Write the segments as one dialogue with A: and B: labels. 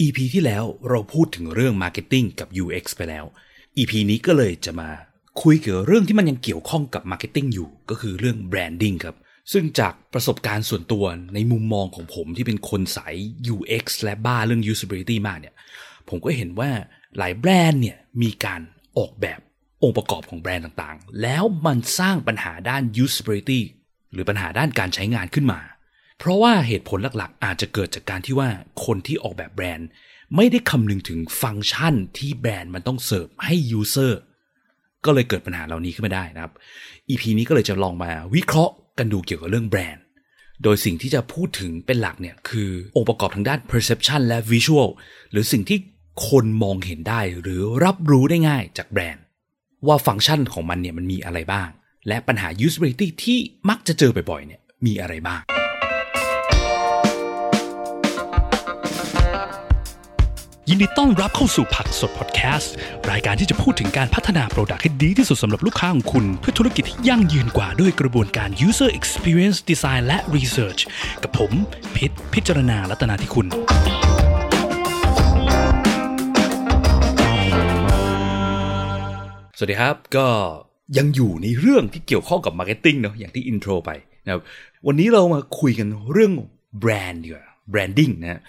A: EP ที่แล้วเราพูดถึงเรื่อง Marketing กับ UX ไปแล้ว EP นี้ก็เลยจะมาคุยเกี่ยวกับเรื่องที่มันยังเกี่ยวข้องกับ Marketing อยู่ ก็คือเรื่อง Branding ครับ ซึ่งจากประสบการณ์ส่วนตัวในมุมมองของผมที่เป็นคนสาย UX และบ้าเรื่อง usability มากเนี่ย ผมก็เห็นว่าหลายแบรนด์เนี่ยมีการออกแบบองค์ประกอบของแบรนด์ต่างๆ แล้วมันสร้างปัญหาด้าน usability หรือปัญหาด้านการใช้งานขึ้นมา เพราะว่าเหตุผลหลักๆ อาจจะเกิดจากการที่ว่าคนที่ออกแบบแบรนด์ ไม่ได้คำนึงถึงฟังก์ชันที่แบรนด์มันต้องเสิร์ฟให้ user ก็เลยเกิดปัญหาเหล่านี้ขึ้นมาได้นะครับ EP นี้ก็เลยจะลองมาวิเคราะห์กันดูเกี่ยวกับเรื่องแบรนด์ โดยสิ่งที่จะพูดถึงเป็นหลักเนี่ยคือองค์ประกอบทางด้าน perception และ visual หรือสิ่งที่คนมองเห็นได้หรือรับรู้ได้ง่ายจากแบรนด์ ว่าฟังก์ชันของมันเนี่ยมันมีอะไรบ้าง และปัญหา usability ที่มักจะเจอบ่อยๆเนี่ยมีอะไรบ้าง
B: ยินดีต้อนรับเข้าสู่ผักสดพอดแคสต์ รายการที่จะพูดถึงการพัฒนาโปรดักต์ให้ดีที่สุดสำหรับลูกค้าของคุณ เพื่อธุรกิจที่ยั่งยืนกว่าด้วยกระบวนการ user experience design และ research กับผม พิษพิจารณาลัตนาที่คุณ
A: สวัสดีครับก็ยังอยู่ในเรื่องที่เกี่ยวข้องกับ marketing เนาะอย่างที่ intro ไปนะครับวันนี้เรามาคุยกันเรื่องแบรนด์ดีกว่า branding นะ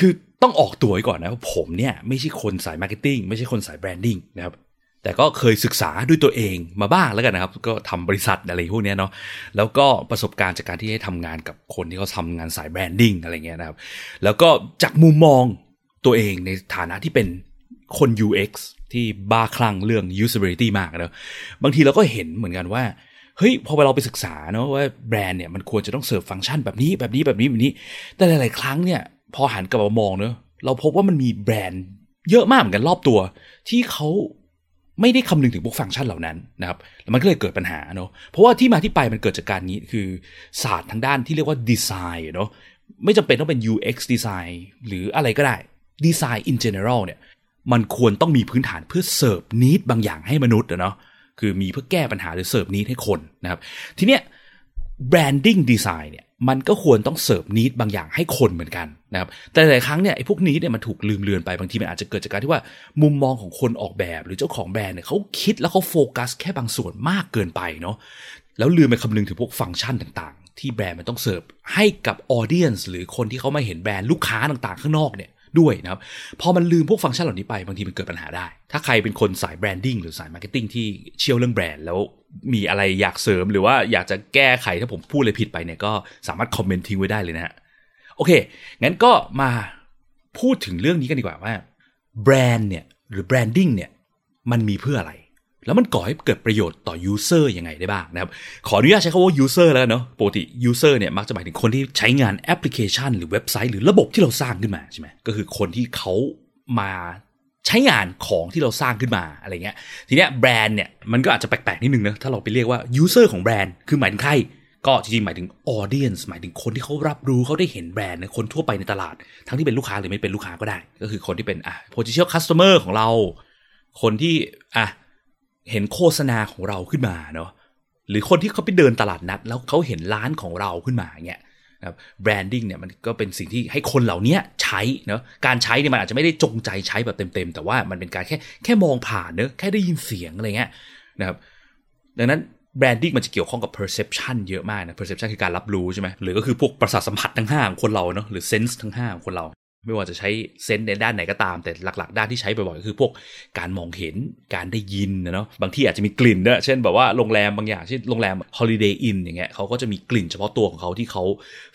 A: คือ ต้องออกตัวไว้ก่อนนะว่าผมเนี่ยไม่ใช่คนสาย marketing ไม่ใช่คนสาย branding นะครับแต่ก็เคยศึกษาด้วยตัวเองมาบ้างแล้วกันนะครับ ก็ทำบริษัทอะไรพวกนี้เนาะแล้วก็ประสบการณ์จากการที่ได้ทำงานกับคนที่เขาทำงานสาย branding อะไรเงี้ยนะครับ แล้วก็จากมุมมองตัวเองในฐานะที่เป็นคน UX ที่บ้าคลั่งเรื่อง usability มากนะบางทีเราก็เห็นเหมือนกันว่าเฮ้ยพอเราไปศึกษาเนอะว่าแบรนด์เนี่ยมันควรจะต้องเสิร์ฟฟังก์ชันแบบนี้แบบนี้แบบนี้แบบนี้ แต่หลาย ๆ ครั้งเนี่ย พอหันกลับมามองเนอะเราพบว่ามันมีแบรนด์เยอะมากเหมือนกันรอบตัว ที่เขาไม่ได้คำนึงถึงพวกฟังก์ชันเหล่านั้นนะครับแล้วมันก็เลยเกิดปัญหาเนอะเพราะว่าที่มาที่ไปมันเกิดจากการนี้คือศาสตร์ทางด้านที่เรียกว่าดีไซน์เนอะไม่จำเป็นต้องเป็น UX design หรืออะไรก็ได้ design in general เนี่ยมันควรต้องมีพื้นฐานเพื่อ serve need บางอย่างให้มนุษย์เนาะคือมีเพื่อแก้ปัญหาหรือ serve need ให้คนนะครับทีเนี้ย branding design เนี่ย มันก็ควรต้อง serve need บางอย่างให้คนเหมือนกันนะครับแต่หลายครั้งเนี่ยไอ้พวกนี้เนี่ยมันถูกลืมเลือนไปบางทีมันอาจจะเกิดจากการที่ว่ามุมมองของคนออกแบบ หรือเจ้าของแบรนด์เนี่ยเขาคิดแล้วเขาโฟกัสแค่บางส่วนมากเกินไปเนาะแล้วลืมไปคำนึงถึงพวกฟังก์ชันต่าง ๆ ที่แบรนด์มันต้องเสิร์ฟให้กับ audience หรือคนที่เขามาเห็นแบรนด์ลูกค้าต่างๆ ข้างนอกเนี่ย ด้วยนะครับพอมันลืมพวกฟังก์ชันเหล่านี้ไปบางทีมันเกิดปัญหาได้ ถ้าใครเป็นคนสาย branding หรือสาย marketing ที่เชี่ยวเรื่องแบรนด์แล้วมีอะไรอยากเสริมหรือว่าอยากจะแก้ไขถ้าผมพูดอะไรผิดไปเนี่ยก็สามารถ comment ทิ้งไว้ได้เลยนะฮะโอเค งั้นก็มาพูดถึงเรื่องนี้กันดีกว่าว่าแบรนด์เนี่ยหรือ branding เนี่ยมันมีเพื่ออะไร แล้วมันก่อให้เกิดประโยชน์ต่อ user ยังไงได้บ้างนะครับ ขออนุญาตใช้คำว่า user แล้วเนาะปกติ user เนี่ยมักจะหมายถึงคนที่ใช้งานแอปพลิเคชัน หรือเว็บไซต์หรือระบบที่เราสร้างขึ้นมาใช่ไหมก็คือคนที่เขามาใช้งานของที่เราสร้างขึ้นมาอะไรเงี้ย ทีเนี้ยแบรนด์เนี่ยมันก็อาจจะแปลกๆนิดนึงนะถ้าเราไปเรียกว่า user ของแบรนด์คือหมายถึงใครก็จริงๆหมายถึง audience หมายถึงคนที่เขารับรู้เขาได้เห็นแบรนด์คนทั่วไปในตลาด ทั้งที่เป็นลูกค้าหรือไม่เป็นลูกค้าก็ได้ ก็คือคนที่เป็นอะ potential customer ของเรา คนที่อะ เห็นโฆษณาของเราขึ้นมาเนาะหรือคนที่เขาไปเดินตลาดนัด แล้วเขาเห็นร้านของเราขึ้นมาเงี้ยนะครับ branding เนี่ยมันก็เป็นสิ่งที่ให้คนเหล่านี้ใช้เนาะการใช้เนี่ยมันอาจจะไม่ได้จงใจใช้แบบเต็มๆ แต่ว่ามันเป็นการแค่แค่มองผ่านเนอะแค่ได้ยินเสียงอะไรเงี้ยนะครับดังนั้น branding มันจะเกี่ยวข้องกับ perception เยอะมากนะ perception คือการรับรู้ใช่ไหมหรือก็คือพวกประสาทสัมผัสทั้งห้าของคนเราเนาะหรือ sense ทั้งห้าของคนเรา ไม่ว่าจะใช้เซนส์ในด้านไหนก็ตาม แต่หลัก ๆ ด้านที่ใช้บ่อยๆก็คือพวกการมองเห็นการได้ยินนะเนาะบางที่อาจจะมีกลิ่นด้วยเช่นแบบว่าโรงแรมบางอย่างเช่นโรงแรม Holiday Inn อย่างเงี้ยเขาก็จะมีกลิ่นเฉพาะตัวของเขาที่เขา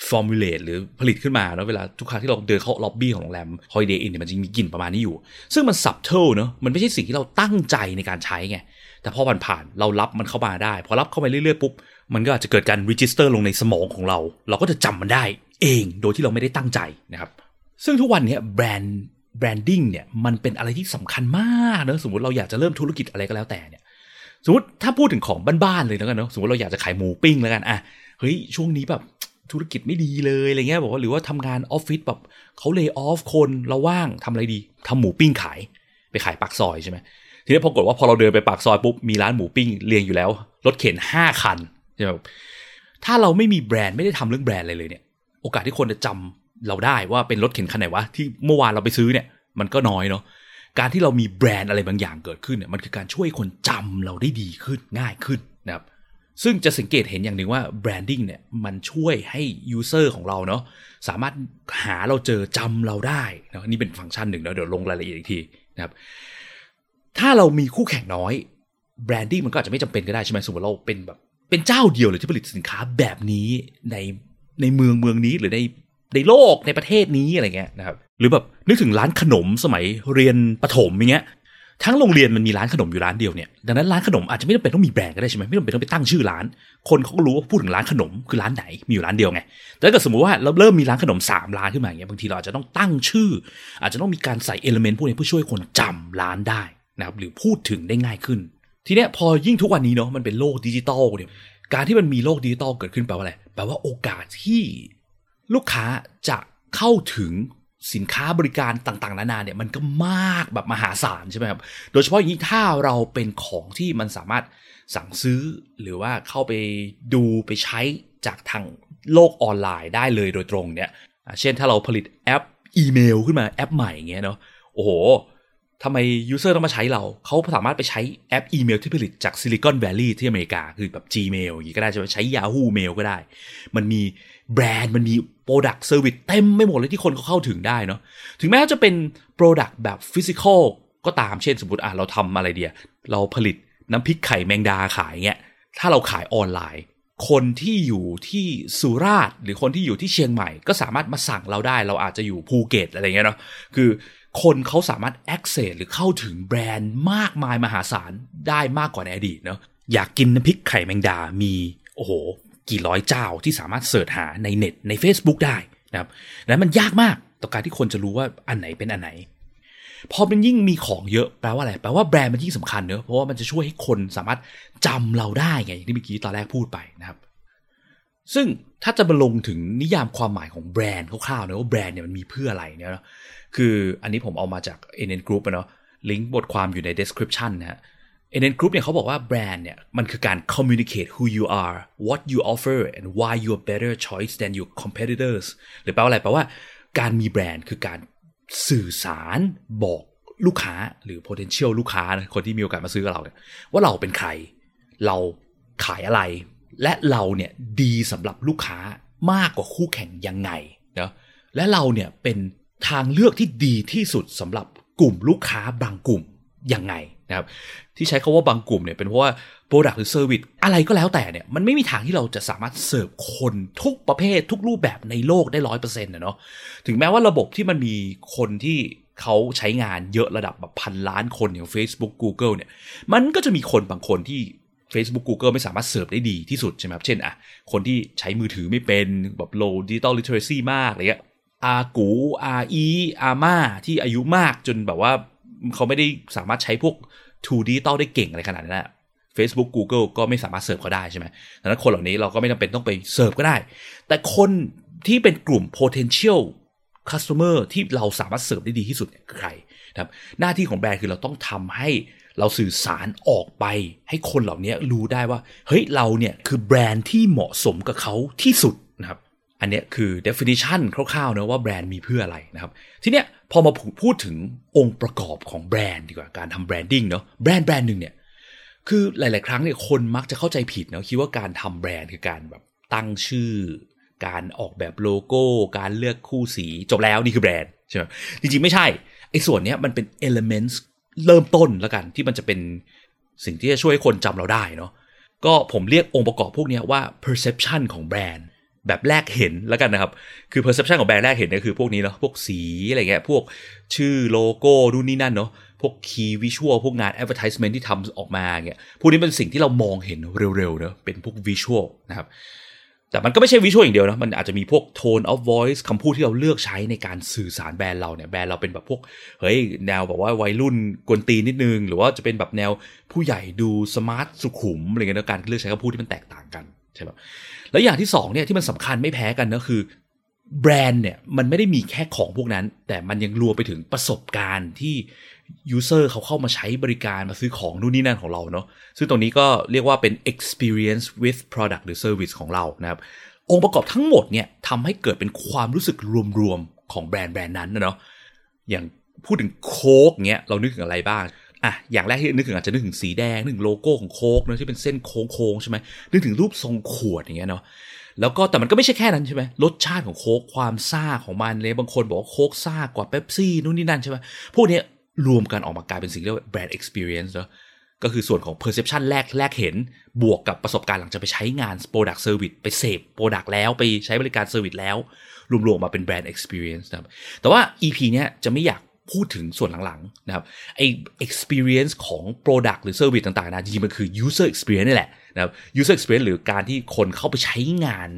A: formulate หรือผลิตขึ้นมาเนาะเวลาทุกครั้งที่เราเดินเข้าล็อบบี้ของโรงแรม Holiday Inn เนี่ยมันจะมีกลิ่นประมาณนี้อยู่ ซึ่งมัน subtle เนาะมันไม่ใช่สิ่งที่เราตั้งใจในการใช้ไงแต่พอผ่านผ่านเรารับมันเข้ามาได้พอรับเข้าไปเรื่อยๆปุ๊บมันก็อาจจะเกิดการ register ลงในสมองของเรา เราก็จะจำมันได้เองโดยที่เราไม่ได้ตั้งใจนะครับ ซึ่งทุกวันนี้แบรนด์ branding เนี่ยมันเป็นอะไรที่สำคัญมากเนอะสมมติเราอยากจะเริ่มธุรกิจอะไรก็แล้วแต่เนี่ยสมมติถ้าพูดถึงของบ้านๆเลยแล้วกันเนาะสมมติเราอยากจะขายหมูปิ้งแล้วกันอะเฮ้ยช่วงนี้แบบธุรกิจไม่ดีเลยอะไรเงี้ยบอกว่าหรือว่าทำงานออฟฟิศแบบเขา lay off คนเราว่างทำอะไรดีทำหมูปิ้งขายไปขายปากซอยใช่ไหมทีนี้ปรากฏว่าพอเราเดินไปปากซอยปุ๊บมีร้านหมูปิ้งเรียงอยู่แล้วรถเข็นห้าคันใช่ไหมถ้าเราไม่มีแบรนด์ไม่ได้ทำเรื่องแบรนด์อะไรเลยเนี่ย โอกาสที่คนจะจำเราได้ว่าเป็นรถเข็นคันไหนวะที่เมื่อวานเราไปซื้อเนี่ยมันก็น้อยเนาะการที่เรามีแบรนด์อะไรบางอย่างเกิดขึ้นเนี่ยมันคือการช่วยคนจำเราได้ดีขึ้นง่ายขึ้นนะครับซึ่งจะสังเกตเห็นอย่างหนึ่งว่า branding เนี่ยมันช่วยให้ user ของเราเนาะสามารถหาเราเจอจำเราได้นะนี่เป็นฟังก์ชันหนึ่งแล้วเดี๋ยวลงรายละเอียดอีกทีนะครับถ้าเรามีคู่แข่งน้อยแบรนดิ้งมันก็อาจจะไม่จำเป็นก็ได้ใช่ไหมสมมติเราเป็นแบบเป็นเจ้าเดียวเลยที่ผลิตสินค้าแบบนี้ในในเมืองเมืองนี้หรือใน ในโลกในประเทศนี้อะไรเงี้ยนะครับหรือแบบนึกถึงร้านขนมสมัยเรียนประถมอย่างเงี้ยทั้งโรงเรียนมันมีร้านขนมอยู่ร้านเดียวเนี่ยดังนั้นร้านขนมอาจจะไม่จำเป็นต้องมีแบรนด์ก็ได้ใช่ไหมไม่จำเป็นต้องไปตั้งชื่อร้าน คนเขาก็รู้ว่าพูดถึงร้านขนมคือร้านไหนมีอยู่ร้านเดียวไงแต่ถ้าเกิดสมมติว่าเราเริ่มมีร้านขนม3ร้านขึ้นมาอย่างเงี้ยบางทีเราอาจจะต้องตั้งชื่อ อาจจะต้องมีการใส่ element พวกนี้เพื่อช่วยคนจำร้านได้นะครับหรือพูดถึงได้ง่ายขึ้น ทีเนี้ยพอยิ่งทุกวันนี้เนาะมันเป็นโลกดิจิตอลเนี่ยการที่มันมีโลกดิจิตอลเกิดขึ้นแปลว่าอะไรแปลว่าโอกาสที่ ลูกค้าจะเข้าถึงสินค้าบริการต่างๆ นานาเนี่ยมันก็มากแบบมหาศาลใช่ไหมครับ โดยเฉพาะอย่างนี้ถ้าเราเป็นของที่มันสามารถสั่งซื้อหรือว่าเข้าไปดูไปใช้จากทางโลกออนไลน์ได้เลยโดยตรงเนี่ย เช่นถ้าเราผลิตแอปอีเมลขึ้นมาแอปใหม่เงี้ยเนาะ โอ้โห ทำไม user ต้องมาใช้เรา เขาสามารถไปใช้แอปอีเมลที่ผลิตจาก Silicon Valley ที่อเมริกา คือแบบ Gmail อย่างนี้ก็ได้ใช่ไหมใช้ Yahoo Mail ก็ได้ มันมีแบรนด์ มันมี Product Service เต็มไปหมดเลยที่คนเขาเข้าถึงได้เนาะ ถึงแม้จะเป็น Product แบบ physical ก็ตามเช่นสมมติอะเราทำอะไรเดียเราผลิตน้ำพริกไข่แมงดาขายเงี้ย ถ้าเราขายออนไลน์ คนที่อยู่ที่สุราษฎร์หรือคนที่อยู่ที่เชียงใหม่ ก็สามารถมาสั่งเราได้ เราอาจจะอยู่ภูเก็ตอะไรเงี้ยเนาะ คือ คนเขาสามารถ access หรือเข้าถึงแบรนด์มากมายมหาศาลได้มากกว่าในอดีตเนาะอยากกินน้ำพริกไข่แมงดา มีโอ้โห กี่ร้อยเจ้าที่สามารถ search หาในเน็ตใน Facebook ได้นะครับนั้นมันยากมากต่อการที่คนจะรู้ว่าอันไหนเป็นอันไหน พอมันยิ่งมีของเยอะแปลว่าอะไรแปลว่าแบรนด์มันยิ่งสำคัญเนอะเพราะว่ามันจะช่วยให้คนสามารถจำเราได้ไงอย่างที่เมื่อกี้ตอนแรกพูดไปนะครับ ซึ่ง ถ้าจะมาลงถึงนิยามความหมายของแบรนด์คร่าวๆนะว่าแบรนด์เนี่ยมันมีเพื่ออะไรเนี่ยนะคืออันนี้ผมเอามาจาก NN Group เนาะลิงก์บทความอยู่ใน description นะฮะ NN Group เนี่ยเขาบอกว่าแบรนด์เนี่ยมันคือการ communicate who you are what you offer and why you're better choice than your competitors หรือแปลว่าอะไรแปลว่าการมีแบรนด์คือการสื่อสารบอกลูกค้าหรือ potential ลูกค้านะคนที่มีโอกาสมาซื้อกับเราเนี่ยว่าเราเป็นใคร เราขายอะไร และเราเนี่ยดีสำหรับลูกค้ามากกว่าคู่แข่งยังไงนะและเราเนี่ยเป็นทางเลือกที่ดีที่สุดสำหรับกลุ่มลูกค้าบางกลุ่มยังไงนะครับที่ใช้คาว่าบางกลุ่มเนี่ยเป็นเพราะว่า Product หรือ Service อะไรก็แล้วแต่เนี่ยมันไม่มีทางที่เราจะสามารถเสิร์ฟคนทุกประเภททุกรูปแบบในโลกได้ร้อยเปอร์เซ็นต์นะเนาะถึงแม้ว่าระบบที่มันมีคนที่เขาใช้งานเยอะระดับแบบพันล้านคนอย่าง Facebook Google เนี่ยมันก็จะมีคนบางคนที่ Facebook Google ไม่สามารถเสิร์ฟได้ดีที่สุดใช่ไหมครับ เช่นอะคนที่ใช้มือถือไม่เป็นแบบ low digital literacy มากอะไรเงี้ยอากูอาอีอาม่าที่อายุมากจนแบบว่าเขาไม่ได้สามารถใช้พวก 2 digital ได้เก่งอะไรขนาดนั้น Facebook Google ก็ไม่สามารถเสิร์ฟเขาได้ใช่ไหมดังนั้นคนเหล่านี้เราก็ไม่จำเป็นต้องไปเสิร์ฟก็ได้ แต่คนที่เป็นกลุ่ม potential customer ที่เราสามารถเสิร์ฟได้ดีที่สุดคือใครครับหน้าที่ของแบรนด์คือเราต้องทำให้ เราสื่อสารออกไป ให้คนเหล่านี้รู้ได้ว่า เฮ้ยเราเนี่ยคือแบรนด์ที่เหมาะสมกับเขาที่สุดนะครับ อันนี้คือ definition คร่าวๆนะว่าแบรนด์มีเพื่ออะไรนะครับ ทีเนี้ยพอมาพูดถึงองค์ประกอบของแบรนด์ดีกว่าการทำ branding เนาะแบรนด์แบรนด์หนึ่งเนี่ยคือหลาย ๆ ครั้งเนี่ยคนมักจะเข้าใจผิดเนาะคิดว่าการทำแบรนด์คือการแบบตั้งชื่อ การออกแบบโลโก้ การเลือกคู่สีจบแล้วนี่คือแบรนด์ใช่ไหมจริง ๆ ไม่ใช่ไอ้ส่วนเนี้ยมันเป็น elements เริ่มต้นแล้วกันที่มันจะเป็นสิ่งที่จะช่วยให้คนจำเราได้เนาะก็ผมเรียกองค์ประกอบพวกนี้ว่า perception ของแบรนด์แบบแรกเห็นแล้วกันนะครับ คือ perception ของแบรนด์แรกเห็นเนี่ยคือพวกนี้เนาะ พวกสีอะไรเงี้ย พวกชื่อโลโก้ดูนี่นั่นเนาะ พวก key visual พวกงาน advertisement ที่ทำออกมาเงี้ย พวกนี้เป็นสิ่งที่เรามองเห็นเร็วๆเนาะ เป็นพวก visual นะครับ แต่มันก็ไม่ใช่วิชวลอย่างเดียวนะ มันอาจจะมีพวก tone of voice คำพูดที่เราเลือกใช้ในการสื่อสารแบรนด์เราเนี่ย แบรนด์เราเป็นแบบพวก เฮ้ย แนวแบบว่าวัยรุ่นกวนตีนนิดนึง หรือว่าจะเป็นแบบแนวผู้ใหญ่ดูสมาร์ทสุขุมอะไรเงี้ยการเลือกใช้คำพูดที่มันแตกต่างกันใช่ไหมแล้วอย่างที่สองเนี่ยที่มันสำคัญไม่แพ้กันก็คือแบรนด์เนี่ยมันไม่ได้มีแค่ของพวกนั้น แต่มันยังรวมไปถึงประสบการณ์ที่ user เขาเข้ามาใช้บริการมาซื้อของนู่นนี่นั่นของเราเนาะซึ่งตรงนี้ก็เรียกว่าเป็น experience with product หรือ service ของเรานะครับ องค์ประกอบทั้งหมดเนี่ยทำให้เกิดเป็นความรู้สึกรวมๆของแบรนด์แบรนด์นั้นนะเนาะอย่างพูดถึงโค้กเนี้ยเรานึกถึงอะไรบ้างอะอย่างแรกที่นึกถึงอาจจะนึกถึงสีแดงนึกถึงโลโก้ของโค้กเนาะที่เป็นเส้นโค้งๆใช่ไหมนึกถึงรูปทรงขวดอย่างเงี้ยเนาะแล้วก็แต่มันก็ไม่ใช่แค่นั้นใช่ไหมรสชาติของโค้กความซ่าของมันเลยบางคนบอกว่าโค้กซ่ากว่าเป๊ปซี่นู่นนี่นั่นใช่ไหมพวกเนี้ย รวมกันออกมากลายเป็นสิ่งเรียกว่าแบรนด์ experience เนาะก็คือส่วนของ perception แรกแรกเห็น บวกกับประสบการณ์หลังจากไปใช้งาน product service ไปเสพ product แล้วไปใช้บริการ service แล้ว รวมๆมาเป็นแบรนด์ experience นะครับ แต่ว่า EP เนี้ยจะไม่อยากพูดถึงส่วนหลังๆนะครับไอ experience ของ product หรือ service ต่างๆนะจริงๆมันคือ user experience นี่แหละนะครับ user experience หรือการที่คนเข้าไปใช้งาน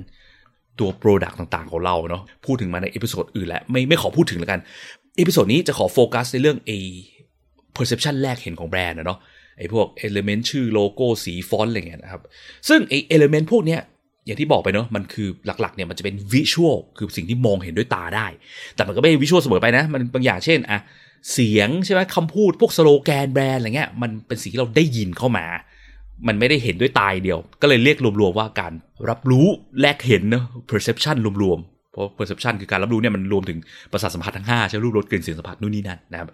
A: ตัว product ต่างๆ ของเราเนาะพูดถึงมาใน episode อื่นแล้วไม่ไม่ขอพูดถึงแล้วกัน episode นี้จะขอโฟกัสในเรื่องไอ perception แรกเห็นของแบรนด์นะเนาะไอ้พวก element ชื่อโลโก้สีฟอนต์อะไรเงี้ยนะครับ ซึ่งไอ element พวกเนี้ยอย่างที่บอกไปเนาะมันคือหลักๆเนี่ยมันจะเป็น visual คือสิ่งที่มองเห็นด้วยตาได้ แต่มันก็ไม่ visual เสมอไปนะ มันบางอย่างเช่นอะเสียงใช่ไหมคำพูดพวกสโลแกนแบรนด์อะไรเงี้ยมันเป็นสิ่งที่เราได้ยินเข้ามา มันไม่ได้เห็นด้วยตาเดียว ก็เลยเรียกรวมๆว่าการรับรู้แรกเห็นเนาะ perception รวมๆ เพราะ perception คือการรับรู้เนี่ยมันรวมถึงประสาทสัมผัสทั้ง5ใช่รูปรสกลิ่นเสียงสัมผัสนู่นนี่นั่นนะครับ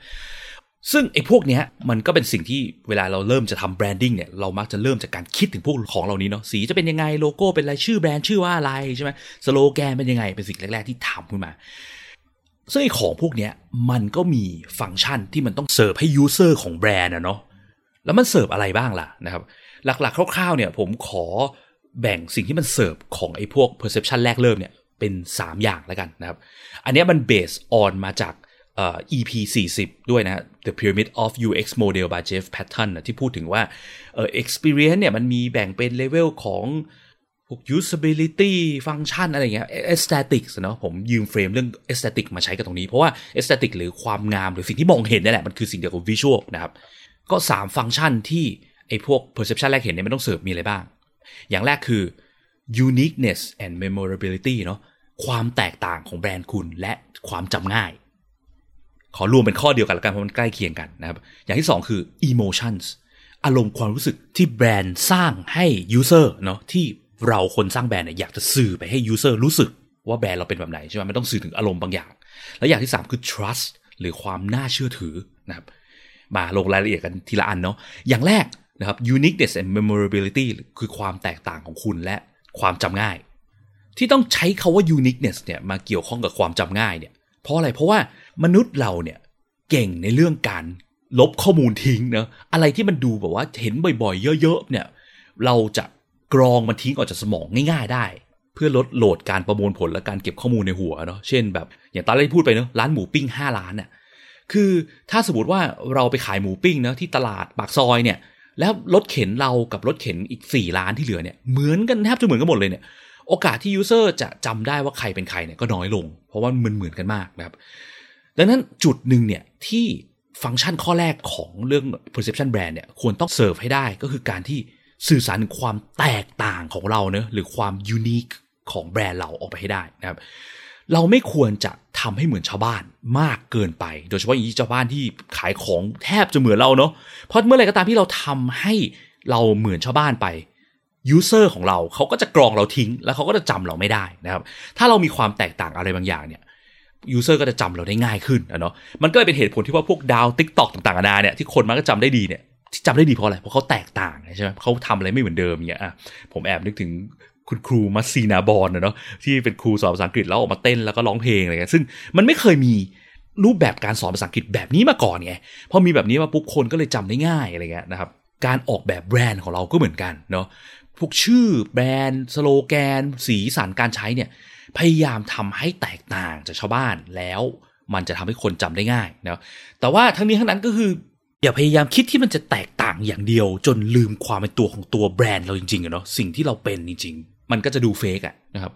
A: ซึ่งไอ้พวกเนี้ยมันก็เป็นสิ่งที่เวลาเราเริ่มจะทำ branding เนี่ยเรามักจะเริ่มจากการคิดถึงพวกของเหล่านี้เนาะสีจะเป็นยังไงโลโก้เป็นอะไรชื่อแบรนด์ชื่อว่าอะไรใช่ไหมสโลแกนเป็นยังไงเป็นสิ่งแรก ๆ ที่ทำขึ้นมา ซึ่งไอ้ของพวกเนี้ยมันก็มีฟังก์ชันที่มันต้องเสิร์ฟให้ user ของแบรนด์นะเนาะแล้วมันเสิร์ฟอะไรบ้างล่ะนะครับหลักๆคร่าวๆเนี่ยผมขอแบ่งสิ่งที่มันเสิร์ฟของไอ้พวก perception แรกเริ่มเนี่ย เป็น 3 อย่างแล้วกันนะครับ อันนี้มัน based on มาจาก EP 40 ด้วยนะ The Pyramid of UX Model by Jeff Patton นะที่พูดถึงว่า experience เนี่ยมันมีแบ่งเป็นเลเวลของพวก usability ฟังก์ชันอะไรเงี้ย aesthetics เนาะผมยืมเฟรมเรื่อง aesthetic มาใช้กับตรงนี้ เพราะว่า aesthetic หรือความงามหรือสิ่งที่มองเห็นนี่แหละมันคือสิ่งเดียวกับ visual นะครับ ก็ 3 ฟังก์ชันที่ไอ้พวก perception แรกเห็นเนี่ยมันต้องเสิร์ฟมีอะไรบ้าง อย่างแรกคือ uniqueness and memorability เนาะความแตกต่างของแบรนด์คุณและความจำง่าย ขอรวมเป็นข้อเดียวกันละกันเพราะมันใกล้เคียงกันนะครับ อย่างที่2คือ emotions อารมณ์ความรู้สึกที่แบรนด์สร้างให้ user เนาะที่เราคนสร้างแบรนด์เนี่ยอยากจะสื่อไปให้ user รู้สึกว่าแบรนด์เราเป็นแบบไหนใช่ไหมมันต้องสื่อถึงอารมณ์บางอย่าง และอย่างที่ 3 คือ trust หรือความน่าเชื่อถือนะครับ มาลงรายละเอียดกันทีละอันเนาะ อย่างแรกนะครับ uniqueness and memorability คือความแตกต่างของคุณและ ความจำง่าย ที่ต้องใช้คาว่า uniqueness เนี่ยมาเกี่ยวข้องกับความจำง่ายเนี่ยเพราะอะไรเพราะว่ามนุษย์เราเนี่ยเก่งในเรื่องการลบข้อมูลทิ้งเนะอะไรที่มันดูแบบว่าเห็นบ่อยๆ เยอะๆเนี่ยเราจะกรองมันทิ้งออกจากสมองง่ายๆได้ เพื่อลดโหลดการประมวลผลและการเก็บข้อมูลในหัวเนาะเช่นแบบอย่างตอนแรกพูดไปเนาะร้านหมูปิ้ง5ล้านเนี่ยคือถ้าสมมติว่าเราไปขายหมูปิ้งเนะที่ตลาดปากซอยเนี่ย แล้วรถเข็นเรากับรถเข็นอีก 4 ล้านที่เหลือเนี่ยเหมือนกันแทบจะเหมือนกันหมดเลยเนี่ยโอกาสที่ยูเซอร์จะจำได้ว่าใครเป็นใครเนี่ยก็น้อยลง เพราะว่ามันเหมือนกันมากนะครับ ดังนั้นจุดหนึ่งเนี่ยที่ฟังก์ชันข้อแรกของเรื่อง perception brand เนี่ยควรต้องเสิร์ฟให้ได้ก็คือการที่สื่อสารถึงความแตกต่างของเราเนะหรือความ unique ของแบรนด์เราออกไปให้ได้นะครับ เราไม่ควรจะทำให้เหมือนชาวบ้านมากเกินไป โดยเฉพาะอย่างนี้ชาวบ้านที่ขายของแทบจะเหมือนเราเนาะเพราะเมื่อไรก็ตามที่เราทำให้เราเหมือนชาวบ้านไป user ของเราเขาก็จะกรองเราทิ้ง แล้วเขาก็จะจำเราไม่ได้นะครับ ถ้าเรามีความแตกต่างอะไรบางอย่างเนี่ย user ก็จะจำเราได้ง่ายขึ้นนะเนาะมันก็เลยเป็นเหตุผลที่ว่าพวกดาว TikTok ต่างๆนานาเนี่ยที่คนมันก็จำได้ดีเนี่ยที่จำได้ดีเพราะอะไรเพราะเขาแตกต่างใช่ไหมเขาทำอะไรไม่เหมือนเดิมเนี่ยอะผมแอบนึกถึง คุณครูมัสซีนาบอลนะเนาะที่เป็นครูสอนภาษาอังกฤษแล้วออกมาเต้นแล้วก็ร้องเพลงอะไรเงี้ยซึ่งมันไม่เคยมีรูปแบบการสอนภาษาอังกฤษแบบนี้มาก่อนไงพอมีแบบนี้มาปุ๊บคนก็เลยจำได้ง่ายอะไรเงี้ยนะครับการออกแบบแบรนด์ของเราก็เหมือนกันเนาะพวกชื่อแบรนด์สโลแกน สีสันการใช้เนี่ยพยายามทำให้แตกต่างจากชาวบ้านแล้วมันจะทำให้คนจำได้ง่ายนะแต่ว่าทั้งนี้ทั้งนั้นก็คืออย่าพยายามคิดที่มันจะแตกต่างอย่างเดียว จนลืมความเป็นตัวของตัวแบรนด์เราจริงๆอะเนาะสิ่งที่เราเป็นจริงๆ มันก็จะดูเฟกอะนะครับ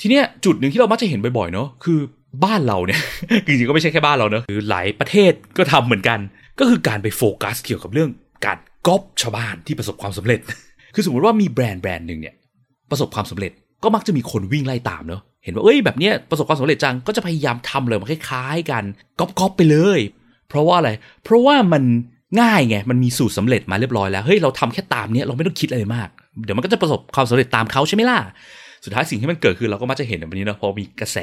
A: ทีเนี้ยจุดหนึ่งที่เรามักจะเห็นบ่อยๆเนาะคือบ้านเราเนี่ยจริงๆก็ไม่ใช่แค่บ้านเราเนาะคือหลายประเทศก็ทำเหมือนกัน ก็คือการไปโฟกัสเกี่ยวกับเรื่องการก๊อปชาวบ้านที่ประสบความสำเร็จ คือสมมติว่ามีแบรนด์แบรนด์หนึ่งเนี่ยประสบความสำเร็จก็มักจะมีคนวิ่งไล่ตามเนาะเห็นว่าเอ้ยแบบเนี้ยประสบความสำเร็จจังก็จะพยายามทำเลยมันคล้ายๆกันก๊อปๆไปเลย เพราะว่าอะไร เพราะว่ามันง่ายไงมันมีสูตรสาเร็จมาเรียบร้อยแล้วเฮ้ยเราทำแค่ตามเนี้ยเราไม่ต้องคิดอะไรมาก เดี๋ยวมันก็จะประสบความสำเร็จตามเขาใช่ไหมล่ะ สุดท้ายสิ่งที่มันเกิดคือเราก็มักจะเห็นแบบนี้เนาะพอมีกระแส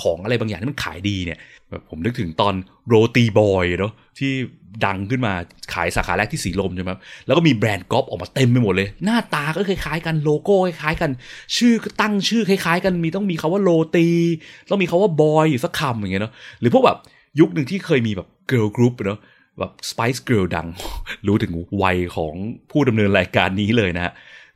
A: ของอะไรบางอย่างที่มันขายดีเนี่ยแบบผมนึกถึงตอนโรตีบอยเนาะที่ดังขึ้นมาขายสาขาแรกที่สีลมใช่ไหมแล้วก็มีแบรนด์ก๊อปออกมาเต็มไปหมดเลย หน้าตาก็คล้ายๆกันโลโก้คล้ายๆกัน ชื่อก็ตั้งชื่อคล้ายๆ กันมีต้องมีคำว่าโรตีต้องมีคำว่าบอยอยู่สักคำอย่างเงี้ยเนาะหรือพวกแบบยุคหนึ่งที่เคยมีแบบเกิร์ลกรุ๊ปเนาะ แบบ Spice Girl ดัง รู้ถึงวัยของผู้ดำเนินรายการนี้เลยนะฮะ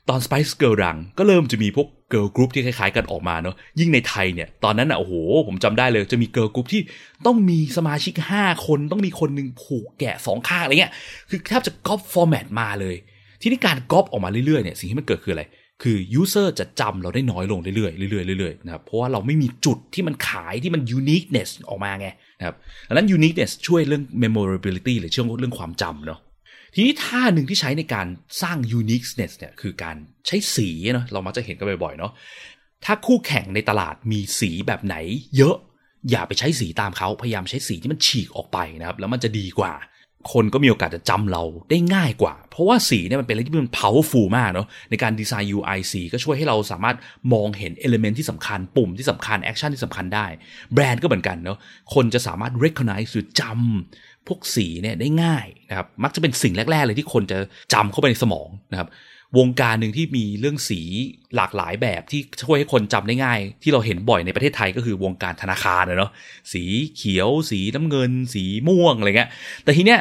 A: ตอน Spice Girl ดัง ก็เริ่มจะมีพวกเกิร์ลกรุ๊ปที่คล้ายๆกันออกมาเนาะยิ่งในไทยเนี่ยตอนนั้นอะโอ้โห ผมจำได้เลยจะมีเกิร์ลกรุ๊ปที่ต้องมีสมาชิก 5 คนต้องมีคนหนึ่งผูกแกละสองข้างอะไรเงี้ยคือแทบจะก๊อป format มาเลย ทีนี้การก๊อปออกมาเรื่อยๆเนี่ยสิ่งที่มันเกิดคืออะไรคือ user จะจำเราได้น้อยลงเรื่อยๆเรื่อยๆเรื่อยๆนะครับเพราะว่าเราไม่มีจุดที่มันขายที่มัน uniqueness ออกมาไง นะครับดังนั้น uniqueness ช่วยเรื่อง memorability หรือช่วยเรื่องความจำเนาะทีนี้ท่าหนึ่งที่ใช้ในการสร้าง uniqueness เนี่ยคือการใช้สีเนาะเรามักจะเห็นกันบ่อยๆเนาะถ้าคู่แข่งในตลาดมีสีแบบไหน เยอะอย่าไปใช้สีตามเขาพยายามใช้สีที่มันฉีกออกไปนะครับแล้วมันจะดีกว่า คนก็มีโอกาสจะจำเราได้ง่ายกว่า เพราะว่าสีเนี่ยมันเป็นอะไรที่มัน powerful มากเนาะในการดีไซน์ UI สีก็ช่วยให้เราสามารถมองเห็น element ที่สำคัญ ปุ่มที่สำคัญ action ที่สำคัญได้ แบรนด์ก็เหมือนกันเนาะคนจะสามารถ recognize หรือจำพวกสีเนี่ยได้ง่ายนะครับมักจะเป็นสิ่งแรก ๆ เลยที่คนจะจำเข้าไปในสมองนะครับ วงการหนึ่งที่มีเรื่องสีหลากหลายแบบที่ช่วยให้คนจำได้ง่าย ที่เราเห็นบ่อยในประเทศไทยก็คือวงการธนาคารนะเนาะสีเขียว สีน้ำเงิน สีม่วงอะไรเงี้ยแต่ทีเนี้ย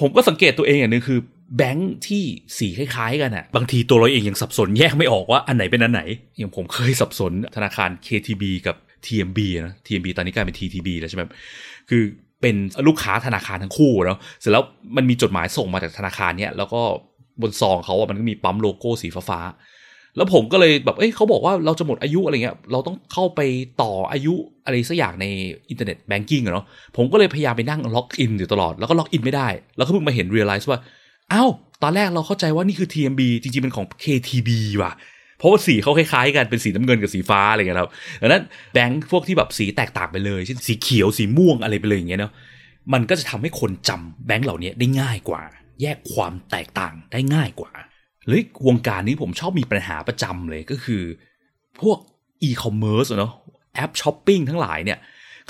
A: ผมก็สังเกตตัวเองอย่างหนึ่งคือแบงค์ที่สีคล้ายๆ กันอะบางทีตัวเราเองยังสับสนแยกไม่ออกว่าอันไหนเป็นอันไหน อย่างผมเคยสับสนธนาคาร KTB กับ TMB นะ TMB ตอนนี้กลายเป็น TTB แล้วใช่ไหมคือเป็นลูกค้าธนาคารทั้งคู่เนาะเสร็จแล้วมันมีจดหมายส่งมาจากธนาคารเนี้ยแล้วก็ บนซองเขาอะมันก็มีปั๊มโลโก้สีฟ้าแล้วผมก็เลยแบบเอ้ยเขาบอกว่าเราจะหมดอายุอะไรเงี้ย เราต้องเข้าไปต่ออายุอะไรสักอย่างใน internet banking อะเนาะ ผมก็เลยพยายามไปนั่งล็อกอินอยู่ตลอด แล้วก็ล็อกอินไม่ได้ แล้วก็เพิ่งมาเห็น realize ว่า อ้าว ตอนแรกเราเข้าใจว่านี่คือ TMB จริงๆเป็นของ KTB ว่ะ เพราะว่าสีเขาคล้ายๆ กันเป็นสีน้ำเงินกับสีฟ้าอะไรเงี้ยครับ ดังนั้นแบงค์พวกที่แบบสีแตกต่างไปเลย เช่นสีเขียว สีม่วงอะไรไปเลยอย่างเงี้ยเนาะ มันก็จะทำให้คนจำแบงค์เหล่านี้ได้ง่ายกว่า แยกความแตกต่างได้ง่ายกว่าหรือวงการนี้ผมชอบมีปัญหาประจำเลยก็คือ พวกอีคอมเมิร์ซเนาะแอปช้อปปิ้งทั้งหลายเนี่ย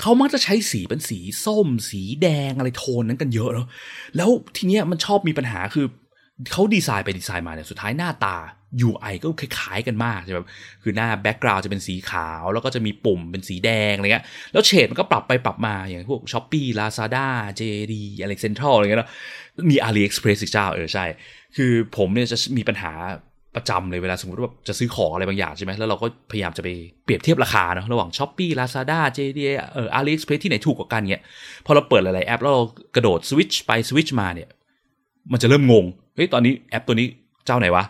A: เขามักจะใช้สีเป็นสีส้ม สีแดงอะไรโทนนั้นกันเยอะเนาะแล้วทีเนี้ยมันชอบมีปัญหาคือเขาดีไซน์ไปดีไซน์มาเนี่ยสุดท้ายหน้าตา UI ก็คล้ายๆกันมากใช่ไหมคือหน้า background จะเป็นสีขาว แล้วก็จะมีปุ่มเป็นสีแดงอะไรเงี้ยแล้วเฉดมันก็ปรับไปปรับมาอย่างพวก s h อ p e e Lazada JD อะไรเซ็นทรัลอะไรเงี้ยเนาะมี AliExpress อีกเจ้าเออใช่ คือผมเนี่ยจะมีปัญหาประจำเลยเวลาสมมติว่าจะซื้อของอะไรบางอย่างใช่ไหมแล้วเราก็พยายามจะไปเปรียบเทียบราคาเนาะระหว่าง s h อ p e e Lazada JD เอ่อ AliExpress ที่ไหนถูกกว่ากันเนี่ยพอเราเปิดหลายๆแอปแล้วเรากระโดดสวิตช์ไปสวิตช์มาเนี่ยมันจะเริ่มงงเฮ้ยตอนนี้แอปตัวนี้เจ้าไหนวะ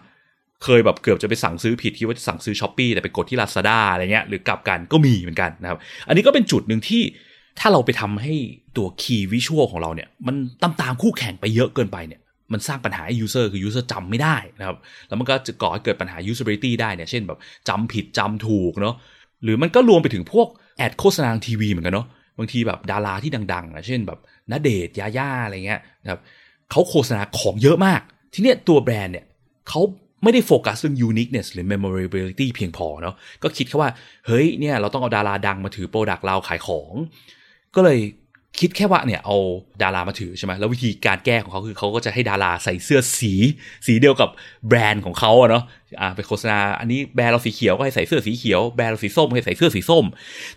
A: เคยแบบเกือบจะไปสั่งซื้อผิดคิดว่าจะสั่งซื้อช้อปปีแต่ไปกดที่ Lazada อะไรเงี้ยหรือกลับกันก็มีเหมือนกันนะครับ อันนี้ก็เป็นจุดหนึ่งที่ถ้าเราไปทำให้ตัวคีย์วิชวลของเราเนี่ยมันตามตามคู่แข่งไปเยอะเกินไปเนี่ยมันสร้างปัญหาให้ user คือ user จำไม่ได้นะครับ แล้วมันก็จะก่อให้เกิดปัญหา usability ได้เนี่ย เช่นแบบจำผิดจำถูกเนาะ หรือมันก็รวมไปถึงพวกแอดโฆษณาทีวีเหมือนกันเนาะ บางทีแบบดาราที่ดังๆนะเช่นแบบณเดชยาย่าอะไรเงี้ยนะครับเขาโฆษณาของเยอะมาก ทีเนี้ยตัวแบรนด์เนี่ยเขา ไม่ได้โฟกัสเรื่อง uniqueness หรือ memorability เพียงพอเนาะก็คิดแค่ว่า เฮ้ยเนี่ยเราต้องเอาดาราดังมาถือ product เราขายของ ก็เลยคิดแค่ว่าเนี่ยเอาดารามาถือใช่ไหมแล้ววิธีการแก้ของเขาคือเขาก็จะให้ดาราใส่เสื้อสีสีเดียวกับแบรนด์ของเขาเนาะอ่าไปโฆษณาอันนี้แบรนด์เราสีเขียวก็ให้ใส่เสื้อสีเขียวแบรนด์เราสีส้มให้ใส่เสื้อสีส้ม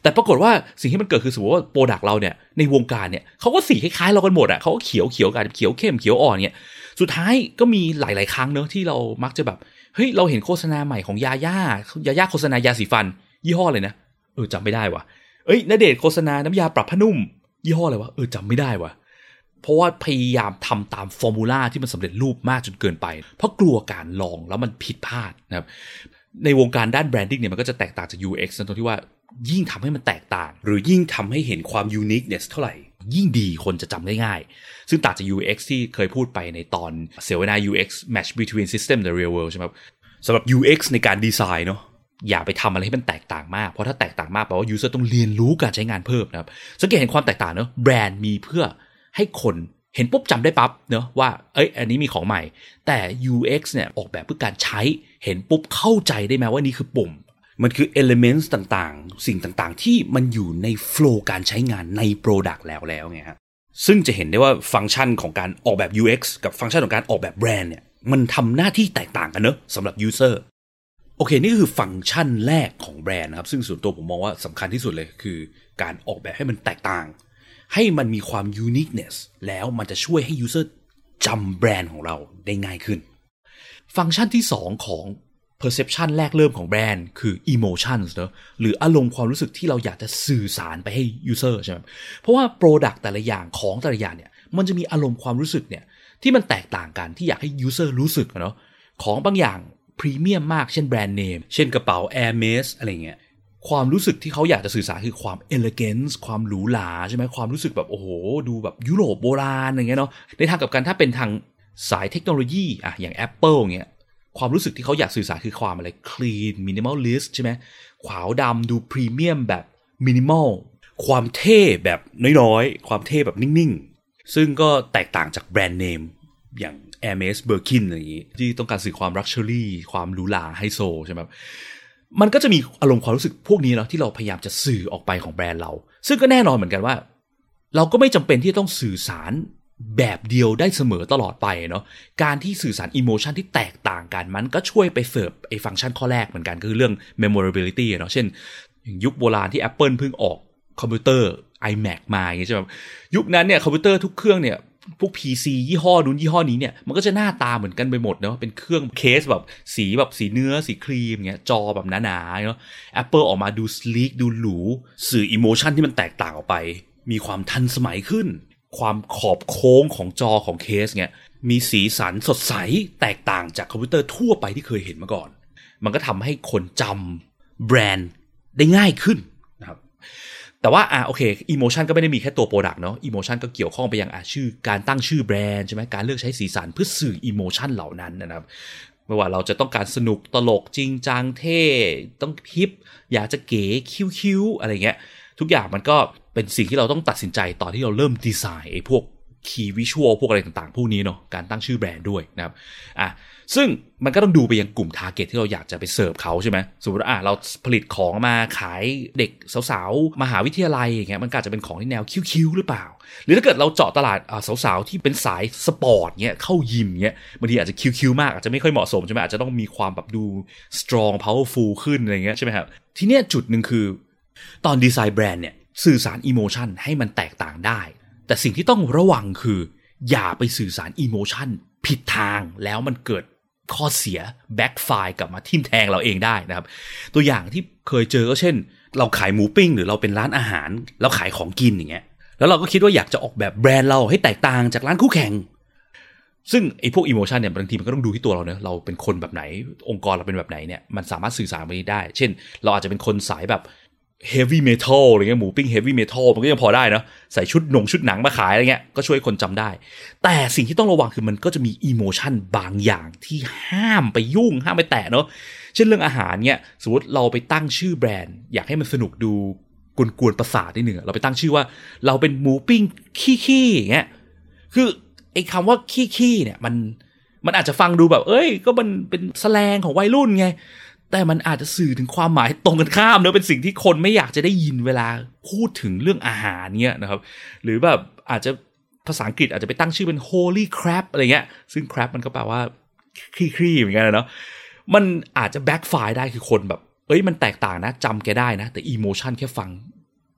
A: แต่ปรากฏว่าสิ่งที่มันเกิดคือสมมติว่า product เราเนี่ยในวงการเนี่ยเขาก็สีคล้ายๆเรากันหมดอะเขาก็เขียวเขียวกันเขียวเข้มเขียวอ่อนเนี่ย สุดท้ายก็มีหลาย ๆ ครั้งเนอะที่เรามักจะแบบเฮ้ยเราเห็นโฆษณาใหม่ของยาย่ายาย่าโฆษณายาสีฟัน ยี่ห้ออะไรนะเออจำไม่ได้ว่ะเอ้ยณเดชน์โฆษณาน้ำยาปรับผ้านุ่ม ยี่ห้ออะไรวะเออจำไม่ได้ว่ะเพราะว่าพยายามทำตาม formula ที่มันสำเร็จรูปมากจนเกินไป เพราะกลัวการลองแล้วมันผิดพลาดนะครับในวงการด้าน branding เนี่ยมันก็จะแตกต่างจาก UX ตรงที่ว่ายิ่งทำให้มันแตกต่าง หรือยิ่งทำให้เห็นความ uniqueness เท่าไหร่ ยิ่งดีคนจะจำได้ง่าย ซึ่งต่างจาก UX ที่เคยพูดไปในตอนเสวนา UX match between system the real world ใช่ไหมสำหรับ UX ในการดีไซน์เนาะอย่าไปทำอะไรให้มันแตกต่างมาก เพราะถ้าแตกต่างมากแปลว่า user ต้องเรียนรู้การใช้งานเพิ่มนะครับ สังเกตเห็นความแตกต่างเนาะแบรนด์มีเพื่อให้คนเห็นปุ๊บจำได้ปั๊บเนาะว่า เอ้ย อันนี้มีของใหม่ แต่ UX เนี่ยออกแบบเพื่อการใช้ เห็นปุ๊บเข้าใจได้ไหมว่านี่คือปุ่ม มันคือ elements ต่างๆ สิ่งต่างๆ ที่มันอยู่ในโฟล์การใช้งานใน Product แล้วแล้วไงฮะซึ่งจะเห็นได้ว่าฟังก์ชันของการออกแบบ UX กับฟังก์ชันของการออกแบบแบรนด์เนี่ยมันทำหน้าที่แตกต่างกันเนอะสำหรับ User โอเค นี่คือฟังก์ชันแรกของแบรนด์นะครับ ซึ่งส่วนตัวผมมองว่าสำคัญที่สุดเลยคือการออกแบบให้มันแตกต่าง ให้มันมีความ uniqueness แล้วมันจะช่วยให้ user จำแบรนด์ของเราได้ง่ายขึ้น ฟังก์ชันที่ 2 ของ perception แรกเริ่มของแบรนด์คือ emotions เนอะหรืออารมณ์ความรู้สึกที่เราอยากจะสื่อสารไปให้ user ใช่ไหมเพราะว่า product แต่ละอย่างของแต่ละอย่างเนี่ยมันจะมีอารมณ์ความรู้สึกเนี่ยที่มันแตกต่างกันที่อยากให้ user รู้สึกเนาะของบางอย่างพรีเมียมมากเช่นแบรนด์เนมเช่นกระเป๋า Air m e s อะไรเงี้ยความรู้สึกที่เขาอยากจะสื่อสารคือความ elegance ความหรูหราใช่ไหมความรู้สึกแบบโอ้โห ดูแบบยุโรปโบราณอะไรเงี้ยเนาะในทางกับการถ้าเป็นทางสายเทคโนโลยีอะอย่าง Apple เงี้ย ความรู้สึกที่เขาอยากสื่อสารคือความอะไร clean minimalist ใช่ไหมขาวดำดูพรีเมียมแบบ minimal ความเท่แบบน้อยๆ ความเท่แบบนิ่งๆ ซึ่งก็แตกต่างจากแบรนด์เนมอย่าง a i r m e s Birkin อะไรอย่างงี้ ที่ต้องการสื่อความ luxury ความหรูหราไฮโซใช่ไหมมันก็จะมีอารมณ์ความรู้สึกพวกนี้เนาะที่เราพยายามจะสื่อออกไปของแบรนด์เรา ซึ่งก็แน่นอนเหมือนกันว่า เราก็ไม่จำเป็นที่ต้องสื่อสาร แบบเดียวได้เสมอตลอดไปเนาะการที่สื่อสาร emotion ที่แตกต่างกันมันก็ช่วยไปเสิร์ฟไอ้ฟังก์ชันข้อแรกเหมือนกันคือเรื่อง memorability เนาะเช่น ยุคโบราณที่ Apple เพิ่งออกคอมพิวเตอร์ iMac มาอย่างเงี้ยใช่ไหมยุคนั้นเนี่ยคอมพิวเตอร์ทุกเครื่องเนี่ยพวก PC ยี่ห้อนู้นยี่ห้อนี้เนี่ยมันก็จะหน้าตาเหมือนกันไปหมดเนาะเป็นเครื่องเคสแบบสีแบบสีเนื้อสีครีมเงี้ยจอแบบหนาๆเนาะ Apple ออกมาดู sleek ดูหรูสื่อ emotion ที่มันแตกต่างออกไป มีความทันสมัยขึ้น ความขอบโค้งของจอของเคสเงี้ยมีสีสันสดใสแตกต่างจากคอมพิวเตอร์ทั่วไปที่เคยเห็นมาก่อน มันก็ทำให้คนจำแบรนด์ได้ง่ายขึ้นนะครับแต่ว่าอะโอเค emotion ก็ไม่ได้มีแค่ตัว product เนาะ emotion ก็เกี่ยวข้องไปยังอะชื่อการตั้งชื่อแบรนด์ใช่ไหมการเลือกใช้สีสันเพื่อสื่อ emotion เหล่านั้นนะครับไม่ว่าเราจะต้องการสนุกตลกจริงจังเท่ ต้อง hip อยากจะเก๋ cute ๆอะไรเงี้ย ทุกอย่างมันก็ เป็นสิ่งที่เราต้องตัดสินใจตอนที่เราเริ่มดีไซน์ไอ้พวกkey visual พวกอะไรต่างๆ พวกนี้เนาะการตั้งชื่อแบรนด์ด้วยนะครับอะซึ่งมันก็ต้องดูไปยังกลุ่ม target ที่เราอยากจะไปเสิร์ฟเขาใช่ไหมสมมติอะเราผลิตของมาขายเด็กสาวๆมหาวิทยาลัยอย่างเงี้ยมันก็จะเป็นของที่แนว cute ๆหรือเปล่า หรือถ้าเกิดเราเจาะตลาดสาวๆที่เป็นสายสปอร์ตเงี้ยเข้ายิมเงี้ยบางทีอาจจะ cute ๆมากอาจจะไม่ค่อยเหมาะสมใช่ไหมอาจจะต้องมีความแบบดู strong powerful ขึ้นอะไรเงี้ยใช่ไหมครับทีเนี้ยจุดหนึ่งคือ ตอนดีไซน์แบรนด์เนี่ย สื่อสาร emotion ให้มันแตกต่างได้ แต่สิ่งที่ต้องระวังคือ อย่าไปสื่อสาร emotion ผิดทางแล้วมันเกิดข้อเสีย backfire กลับมาทิ่มแทงเราเองได้นะครับ ตัวอย่างที่เคยเจอก็เช่น เราขายหมูปิ้ง หรือเราเป็นร้านอาหารเราขายของกินอย่างเงี้ยแล้วเราก็คิดว่าอยากจะออกแบบแบรนด์เราให้แตกต่างจากร้านคู่แข่ง ซึ่งไอ้พวก emotion เนี่ยบางทีมันก็ต้องดูที่ตัวเราเนอะเราเป็นคนแบบไหน องค์กรเราเป็นแบบไหนเนี่ยมันสามารถสื่อสารไปได้ เช่น เราอาจจะเป็นคนสายแบบ เฮฟวี่เมทัลอะไรเงี้ยหมูปิ้งเฮฟวี่เมทัลมันก็ยังพอได้นะใส่ชุดหนงชุดหนังมาขายอะไรเงี้ยก็ช่วยคนจำได้ แต่สิ่งที่ต้องระวังคือมันก็จะมีอิโมชันบางอย่างที่ห้ามไปยุ่งห้ามไปแตะเนาะเช่นเรื่องอาหารเนี่ยสมมติเราไปตั้งชื่อแบรนด์ อยากให้มันสนุกดูกวนๆประสาทนิดหนึ่งเราไปตั้งชื่อว่า เราเป็นหมูปิ้งขี้ๆอย่างเงี้ยคือไอ้คำว่าขี้ๆเนี่ยมันมันอาจจะฟังดูแบบ เอ้ย ก็มันเป็นแสลงของวัยรุ่นไง แต่มันอาจจะสื่อถึงความหมายตรงกันข้ามเนอะเป็นสิ่งที่คนไม่อยากจะได้ยินเวลาพูดถึงเรื่องอาหารเนี่ยนะครับ หรือแบบอาจจะภาษาอังกฤษอาจจะไปตั้งชื่อเป็น holy crap อะไรเงี้ย ซึ่ง crap มันก็แปลว่าคลี่ๆเหมือนกันนะเนาะมันอาจจะ backfire ได้คือคนแบบ เอ้ยมันแตกต่างนะจำแกได้นะ แต่ emotion แค่ฟัง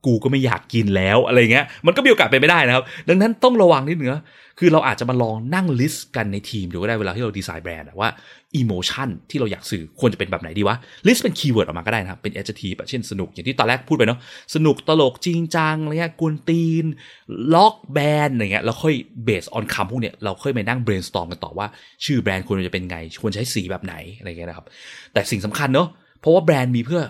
A: กูก็ไม่อยากกินแล้วอะไรเงี้ยมันก็มีโอกาสเป็นไปได้นะครับ ดังนั้นต้องระวังนิดนึงคือเราอาจจะมาลองนั่ง list กันในทีมดูก็ได้เวลาที่เราดีไซน์แบรนด์ว่า emotion ที่เราอยากสื่อควรจะเป็นแบบไหนดีวะ list เป็น keyword ออกมาก็ได้นะครับ เป็น adjective เช่นสนุกอย่างที่ตอนแรกพูดไปเนาะสนุกตลกจริงจังอะไรเงี้ยกวนตีน ล็อกแบรนด์อะไรเงี้ยเราค่อย base on คำพวกเนี้ยเราค่อยไปนั่ง brainstorm กันต่อว่า ชื่อแบรนด์ควรจะเป็นไง ควรใช้สีแบบไหนอะไรเงี้ยนะครับแต่สิ่งสำคัญเนาะเพราะว่าแบรนด์มีเพื่อ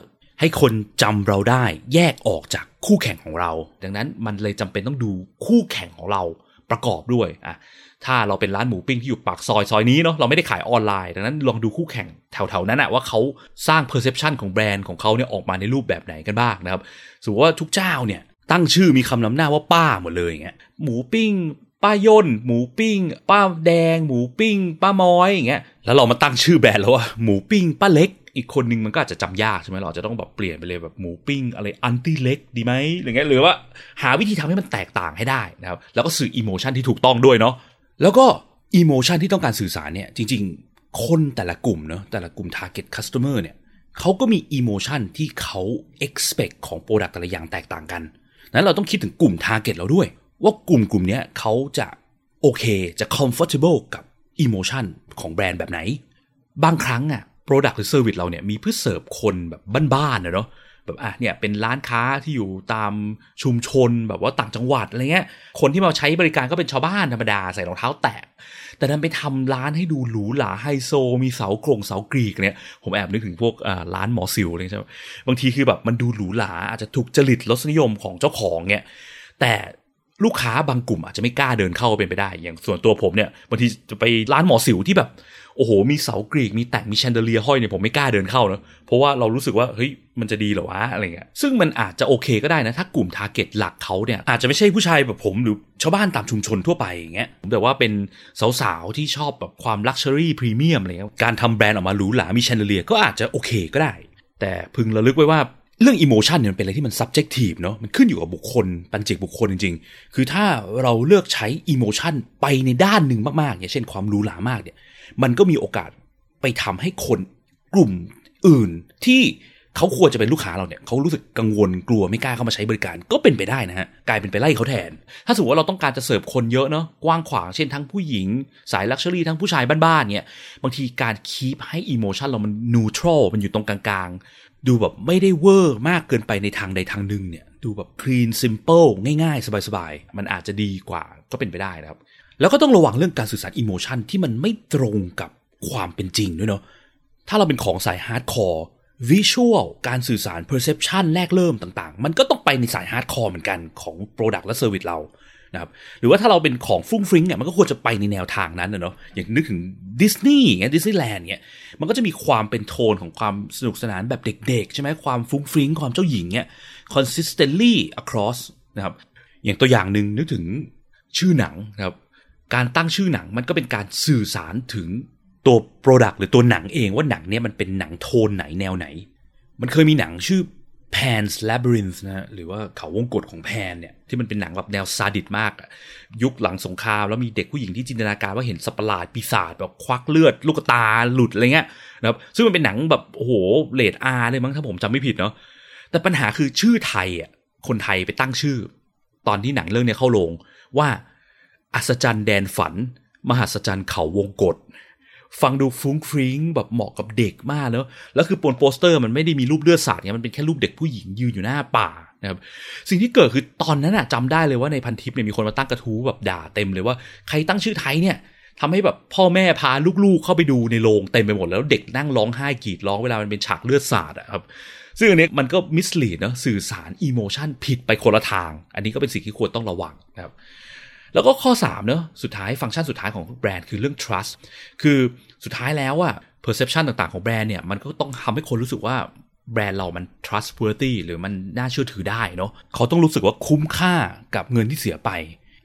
A: ให้คนจำเราได้แยกออกจากคู่แข่งของเรา ดังนั้นมันเลยจำเป็นต้องดูคู่แข่งของเราประกอบด้วยอะถ้าเราเป็นร้านหมูปิ้งที่อยู่ปากซอยซอยนี้เนาะเราไม่ได้ขายออนไลน์ ดังนั้นลองดูคู่แข่งแถวๆนั้นอะว่าเขาสร้าง perception ของแบรนด์ของเขาเนี่ยออกมาในรูปแบบไหนกันบ้างนะครับสมมติว่าทุกเจ้าเนี่ยตั้งชื่อมีคำนำหน้าว่าป้าหมดเลยอย่างเงี้ยหมูปิ้ง ป้าย่นหมูปิ้ง ป้าแดง หมูปิ้ง ป้าม้อยอย่างเงี้ยแล้วเรามาตั้งชื่อแบรนด์แล้วว่าหมูปิ้งป้าเล็ก อีกคนนึงมันก็อาจจะจำยากใช่ไหมเราอาจจะต้องแบบเปลี่ยนไปเลยแบบหมูปิ้งอะไร auntie เล็กดีไหมหรือไงหรือว่าหาวิธีทำให้มันแตกต่างให้ได้นะครับแล้วก็สื่อ emotion ที่ถูกต้องด้วยเนาะแล้วก็ emotion ที่ต้องการสื่อสารเนี่ยจริง ๆ คนแต่ละกลุ่มเนาะแต่ละกลุ่ม target customer เนี่ยเขาก็มี emotion ที่เขา expect ของ product แต่ละอย่างแตกต่างกันนั้นเราต้องคิดถึงกลุ่ม target เราด้วย ว่ากลุ่มกลุ่มนี้เขาจะโอเคจะ comfortable กับ emotion ของแบรนด์แบบไหน บางครั้งอะ Product หรือ Service เราเนี่ยมีเพื่อเสิร์ฟคนแบบบ้านๆนะเนาะแบบอะเนี่ยเป็นร้านค้าที่อยู่ตามชุมชนแบบว่าต่างจังหวัดอะไรเงี้ย คนที่มาใช้บริการก็เป็นชาวบ้านธรรมดาใส่รองเท้าแตะ แต่ดันไปทำร้านให้ดูหรูหราไฮโซ มีเสากรงเสากรีกเนี่ย ผมแอบนึกถึงพวกอ่าร้านหมอสิวเลยใช่ไหมบางทีคือแบบมันดูหรูหราอาจจะถูกจริตรสนิยมของเจ้าของเนี่ย แต่ ลูกค้าบางกลุ่มอาจจะไม่กล้าเดินเข้าเป็นไปได้ อย่างส่วนตัวผมเนี่ยบางทีจะไปร้านหมอสิวที่แบบ โอ้โห มีเสากรีกมีแต่งมี chandelier ห้อยเนี่ยผมไม่กล้าเดินเข้านะเพราะว่าเรารู้สึกว่าเฮ้ยมันจะดีเหรอวะอะไรเงี้ยซึ่งมันอาจจะโอเคก็ได้นะ ถ้ากลุ่ม target หลักเขาเนี่ยอาจจะไม่ใช่ผู้ชายแบบผมหรือชาวบ้านตามชุมชนทั่วไปอย่างเงี้ยแต่ว่าเป็นสาวๆที่ชอบแบบความ luxury พรีเมียมอะไรเงี้ยการทำแบรนด์ออกมาหรูหรามี chandelier ก็อาจจะโอเคก็ได้ แต่พึงระลึกไว้ว่า เรื่อง emotion เนี่ยมันเป็นอะไรที่มัน subjective เนาะมันขึ้นอยู่กับบุคคลปัจเจกบุคคลจริง ๆ คือถ้าเราเลือกใช้ emotion ไปในด้านหนึ่งมากๆอย่างเช่นความหรูหรามากเนี่ย มันก็มีโอกาสไปทำให้คนกลุ่มอื่นที่เขาควรจะเป็นลูกค้าเราเนี่ยเขารู้สึกกังวลกลัวไม่กล้าเข้ามาใช้บริการ ก็เป็นไปได้นะฮะกลายเป็นไปไล่เขาแทน ถ้าสมมติว่าเราต้องการจะเสิร์ฟคนเยอะเนาะกว้างขวางเช่นทั้งผู้หญิง สาย luxury ทั้งผู้ชายบ้านๆเนี่ยบางทีการ keep ให้ emotion เรามัน neutral มันอยู่ตรงกลาง ดูแบบไม่ได้เวอร์มากเกินไปในทางใดทางหนึ่งเนี่ย ดูแบบ clean simple ง่ายๆ สบายๆ มันอาจจะดีกว่าก็เป็นไปได้นะครับ แล้วก็ต้องระวังเรื่องการสื่อสาร emotion ที่มันไม่ตรงกับความเป็นจริงด้วยเนาะถ้าเราเป็นของสาย hardcore visual การสื่อสาร perception แรกเริ่มต่างๆ มันก็ต้องไปในสาย hardcore เหมือนกันของ Product และ Service เรา นะครับหรือว่าถ้าเราเป็นของฟรุ้งฟริ้งเนี่ยมันก็ควรจะไปในแนวทางนั้นนะเนาะอย่างนึกถึงดิสนีย์เงี้ยดิสนีย์แลนด์เนี่ยมันก็จะมีความเป็นโทนของความสนุกสนานแบบเด็กๆ ใช่ไหมความฟรุ้งฟริ้งความเจ้าหญิงเนี่ย consistently across นะครับอย่างตัวอย่างหนึ่งนึกถึงชื่อหนังนะครับการตั้งชื่อหนังมันก็เป็นการสื่อสารถึงตัว Product หรือตัวหนังเองว่าหนังเนี้ยมันเป็นหนังโทนไหนแนวไหน มันเคยมีหนังชื่อ Pan's Labyrinth นะหรือว่าเขาวงกตของแพนเนี่ยที่มันเป็นหนังแบบแนวซาดิสต์มากอะยุคหลังสงคราม แล้วมีเด็กผู้หญิงที่จินตนาการว่าเห็นสัตว์ประหลาดปีศาจแบบควักเลือด ลูกตาหลุดอะไรเงี้ยนะครับซึ่งมันเป็นหนังแบบโอ้โหเรต R เลยมั้งถ้าผมจำไม่ผิดเนาะแต่ปัญหาคือชื่อไทยอะคนไทยไปตั้งชื่อ ตอนที่หนังเรื่องนี้เข้าโรงว่าอัศจรรย์แดนฝัน มหัศจรรย์เขาวงกฏ ฟังดูฟุ้งฟริ้งแบบเหมาะกับเด็กมากเนอะแล้วคือบนโปสเตอร์มันไม่ได้มีรูปเลือดสาดเนี่ยมันเป็นแค่รูปเด็กผู้หญิงยืนอยู่หน้าป่านะครับสิ่งที่เกิดคือตอนนั้นอะจำได้เลยว่าในพันทิปเนี่ยมีคนมาตั้งกระทู้แบบด่าเต็มเลยว่าใครตั้งชื่อไทยเนี่ยทำให้แบบพ่อแม่พาลูกๆเข้าไปดูในโรงเต็มไปหมดแล้วเด็กนั่งร้องไห้กรีดร้องเวลามันเป็นฉากเลือดสาดอะครับซึ่งอันนี้มันก็มิสลีดนะสื่อสารอิโมชันผิดไปคนละทาง อันนี้ก็เป็นสิ่งที่ควรต้องระวังนะครับ แล้วก็ข้อ3เนอะสุดท้ายฟังก์ชันสุดท้ายของแบรนด์คือเรื่อง trust คือสุดท้ายแล้วอะ perception ต่างๆของแบรนด์เนี่ยมันก็ต้องทำให้คนรู้สึกว่าแบรนด์เรามัน trustworthy หรือมันน่าเชื่อถือได้เนาะเขาต้องรู้สึกว่าคุ้มค่ากับเงินที่เสียไป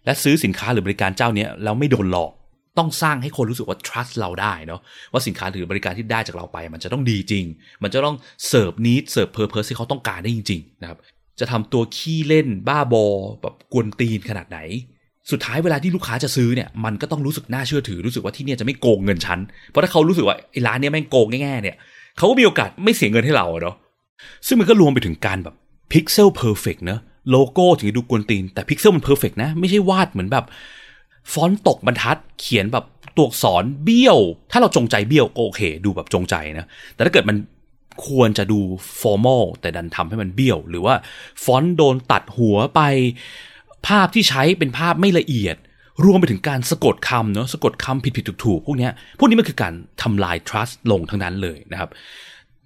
A: และซื้อสินค้าหรือบริการเจ้าเนี้แล้วไม่โดนหลอกต้องสร้างให้คนรู้สึกว่า trust เราได้เนาะว่าสินค้าหรือบริการที่ได้จากเราไป มันจะต้องดีจริง มันจะต้อง serve need serve purpose ที่เขาต้องการได้จริงๆนะครับจะทำตัวขี้เล่นบ้าบอแบบกวนตีนขนาดไหน สุดท้ายเวลาที่ลูกค้าจะซื้อเนี่ยมันก็ต้องรู้สึกน่าเชื่อถือรู้สึกว่าที่เนี่ยจะไม่โกงเงินฉันเพราะถ้าเขารู้สึกว่าไอ้ร้านเนี้ยแม่งโกงแน่ๆเนี่ยเขาก็มีโอกาสไม่เสียเงินให้เราเนาะซึ่งมันก็รวมไปถึงการแบบ pixel perfect เนะโลโก้ถึงจะดูกวนตีน แต่พิกเซลมัน perfect นะ ไม่ใช่วาดเหมือนแบบ ฟอนต์ตกบรรทัด เขียนแบบตัวอักษรเบี้ยว ถ้าเราจงใจเบี้ยวก็โอเค ดูแบบจงใจนะ แต่ถ้าเกิดมันควรจะดู formal แต่ดันทำให้มันเบี้ยว หรือว่าฟอนต์โดนตัดหัวไป ภาพที่ใช้เป็นภาพไม่ละเอียด รวมไปถึงการสะกดคำเนาะสะกดคำผิดผิดถูกถูกพวกนี้พวกนี้มันคือการทำลาย trust ลงทั้งนั้นเลยนะครับ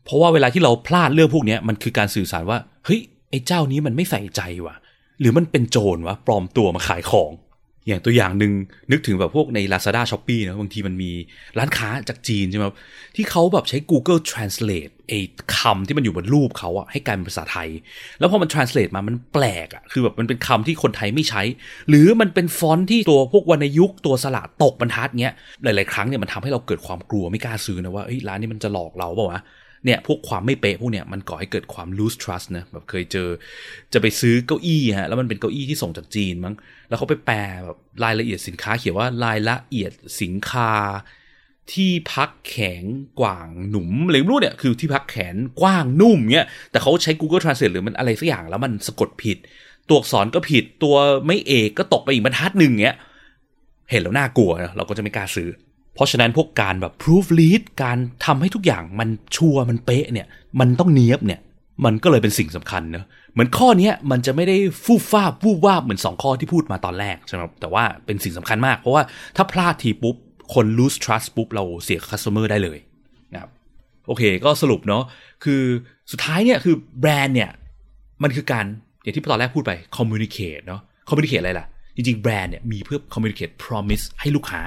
A: เพราะว่าเวลาที่เราพลาดเรื่องพวกนี้มันคือการสื่อสารว่าเฮ้ยไอ้เจ้านี้มันไม่ใส่ใจว่ะ หรือมันเป็นโจรวะปลอมตัวมาขายของ อย่างตัวอย่างหนึ่งนึกถึงแบบพวกใน Lazada s h o p e e นะบางทีมันมีร้านค้าจากจีนใช่ไหมที่เขาแบบใช้ Google Translate ไอ้คำที่มันอยู่บนรูปเขาอะให้กลายเป็นภาษาไทย แล้วพอมัน translate มามันแปลกอะคือแบบมันเป็นคำที่คนไทยไม่ใช้ หรือมันเป็นฟอนต์ที่ตัวพวกวรรณยุกตัวสระตกบรรทัดเงี้ยหลาย ๆ ครั้งเนี่ยมันทำให้เราเกิดความกลัวไม่กล้าซื้อนะว่าร้านนี้มันจะหลอกเราเปล่าวะ เนี่ยพวกความไม่เป๊ะพวกเนี่ยมันก่อให้เกิดความ loose trust นะแบบเคยเจอ จะไปซื้อเก้าอี้ฮะแล้วมันเป็นเก้าอี้ที่ส่งจากจีนมั้งแล้วเขาไปแปลแบบรายละเอียดสินค้าเขียนว่ารายละเอียดสินค้าที่พักแข็งกว่างหนุ่มอะไรไม่รู้เนี่ยคือที่พักแขนกว้างนุ่มเนี่ยแต่เขาใช้ Google Translate หรือมันอะไรสักอย่างแล้วมันสะกดผิด ตัวอักษรก็ผิดตัวไม่เอกก็ตกไปอีกบรรทัดหนึ่งเงี้ยเห็นแล้วน่ากลัวเราก็จะไม่กล้าซื้อ เพราะฉะนั้นพวกการแบบ proof lead การทำให้ทุกอย่างมันชัวร์มันเป๊ะเนี่ย มันต้องเนี้ยบเนี่ย มันก็เลยเป็นสิ่งสำคัญเนอะเหมือนข้อเนี้ยมันจะไม่ได้ฟูฟ้าวูบวาบเหมือน 2 ข้อที่พูดมาตอนแรกใช่ไหมแต่ว่าเป็นสิ่งสำคัญมาก เพราะว่าถ้าพลาดทีปุ๊บ คน lose trust ปุ๊บ เราเสีย customer ได้เลยนะครับโอเคก็สรุปเนาะคือสุดท้ายเนี่ยคือแบรนด์เนี่ยมันคือการอย่างที่ตอนแรกพูดไป communicate เนาะ communicate อะไรล่ะ จริงๆ แบรนด์เนี่ยมีเพื่อ communicate promise ให้ลูกค้า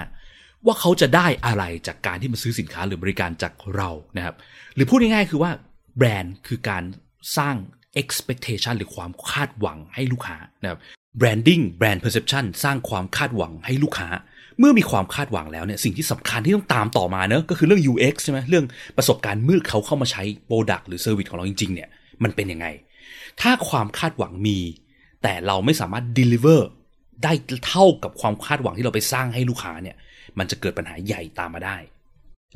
A: ว่าเขาจะได้อะไรจากการที่มาซื้อสินค้าหรือบริการจากเรานะครับหรือพูดง่ายๆคือว่าแบรนด์คือการสร้าง expectation หรือความคาดหวังให้ลูกค้านะครับ branding brand perception สร้างความคาดหวังให้ลูกค้า เมื่อมีความคาดหวังแล้วเนี่ยสิ่งที่สำคัญที่ต้องตามต่อมาเนอะก็คือเรื่อง UX ใช่ไหมเรื่องประสบการณ์เมื่อเขาเข้ามาใช้ Product หรือ Service ของเราจริงๆเนี่ยมันเป็นยังไง ถ้าความคาดหวังมี แต่เราไม่สามารถ deliver ได้เท่ากับความคาดหวังที่เราไปสร้างให้ลูกค้าเนี่ย มันจะเกิดปัญหาใหญ่ตามมาได้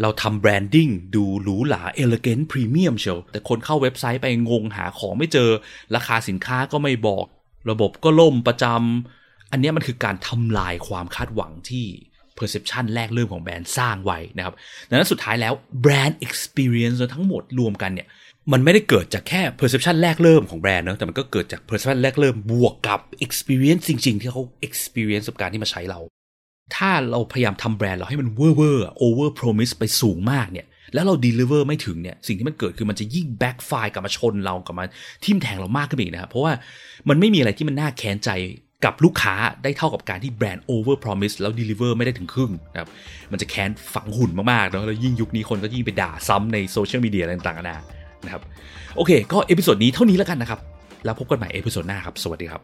A: เราทำแบรนดิ้งดูหรูหราเอลเกนต์พรีเมียมเชียวแต่คนเข้าเว็บไซต์ไปงงหาของไม่เจอ ราคาสินค้าก็ไม่บอก ระบบก็ล่มประจำอันนี้มันคือการทำลายความคาดหวังที่ perception แรกเริ่มของแบรนด์สร้างไว้นะครับ ดังนั้นสุดท้ายแล้วแบรนด์ experience ทั้งหมดรวมกันเนี่ยมันไม่ได้เกิดจากแค่ perception แรกเริ่มของแบรนด์เนอะแต่มันก็เกิดจาก perception แรกเริ่มบวกกับ experience จริง ๆ ที่เขา experience กับการที่มาใช้เรา ถ้าเราพยายามทำแบรนด์เราให้มันเวอร์เวอร์ over promise ไปสูงมากเนี่ยแล้วเรา deliver ไม่ถึงเนี่ยสิ่งที่มันเกิดคือมันจะยิ่ง backfire กลับมาชนเรากลับมาทิ่มแทงเรามากขึ้นอีกนะครับเพราะว่ามันไม่มีอะไรที่มันน่าแค้นใจกับลูกค้าได้เท่ากับการที่แบรนด์ over promise แล้ว deliver ไม่ได้ถึงครึ่งนะครับมันจะแค้นฝังหุ่นมากๆเนาะแล้วยิ่งยุคนี้คนก็ยิ่งไปด่าซ้ำในโซเชียลมีเดียอะไรต่างๆนานานะครับโอเค ก็ episode นี้เท่านี้แล้วกันนะครับ แล้วพบกันใหม่ episode หน้าครับ สวัสดีครับ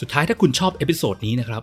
B: สุดท้ายถ้าคุณชอบ episode นี้นะครับ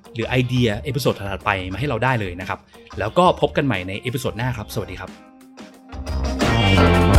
B: หรือไอเดีย episode ถัดไปมาให้เราได้เลยนะครับ แล้วก็พบกันใหม่ใน episode หน้าครับ สวัสดีครับ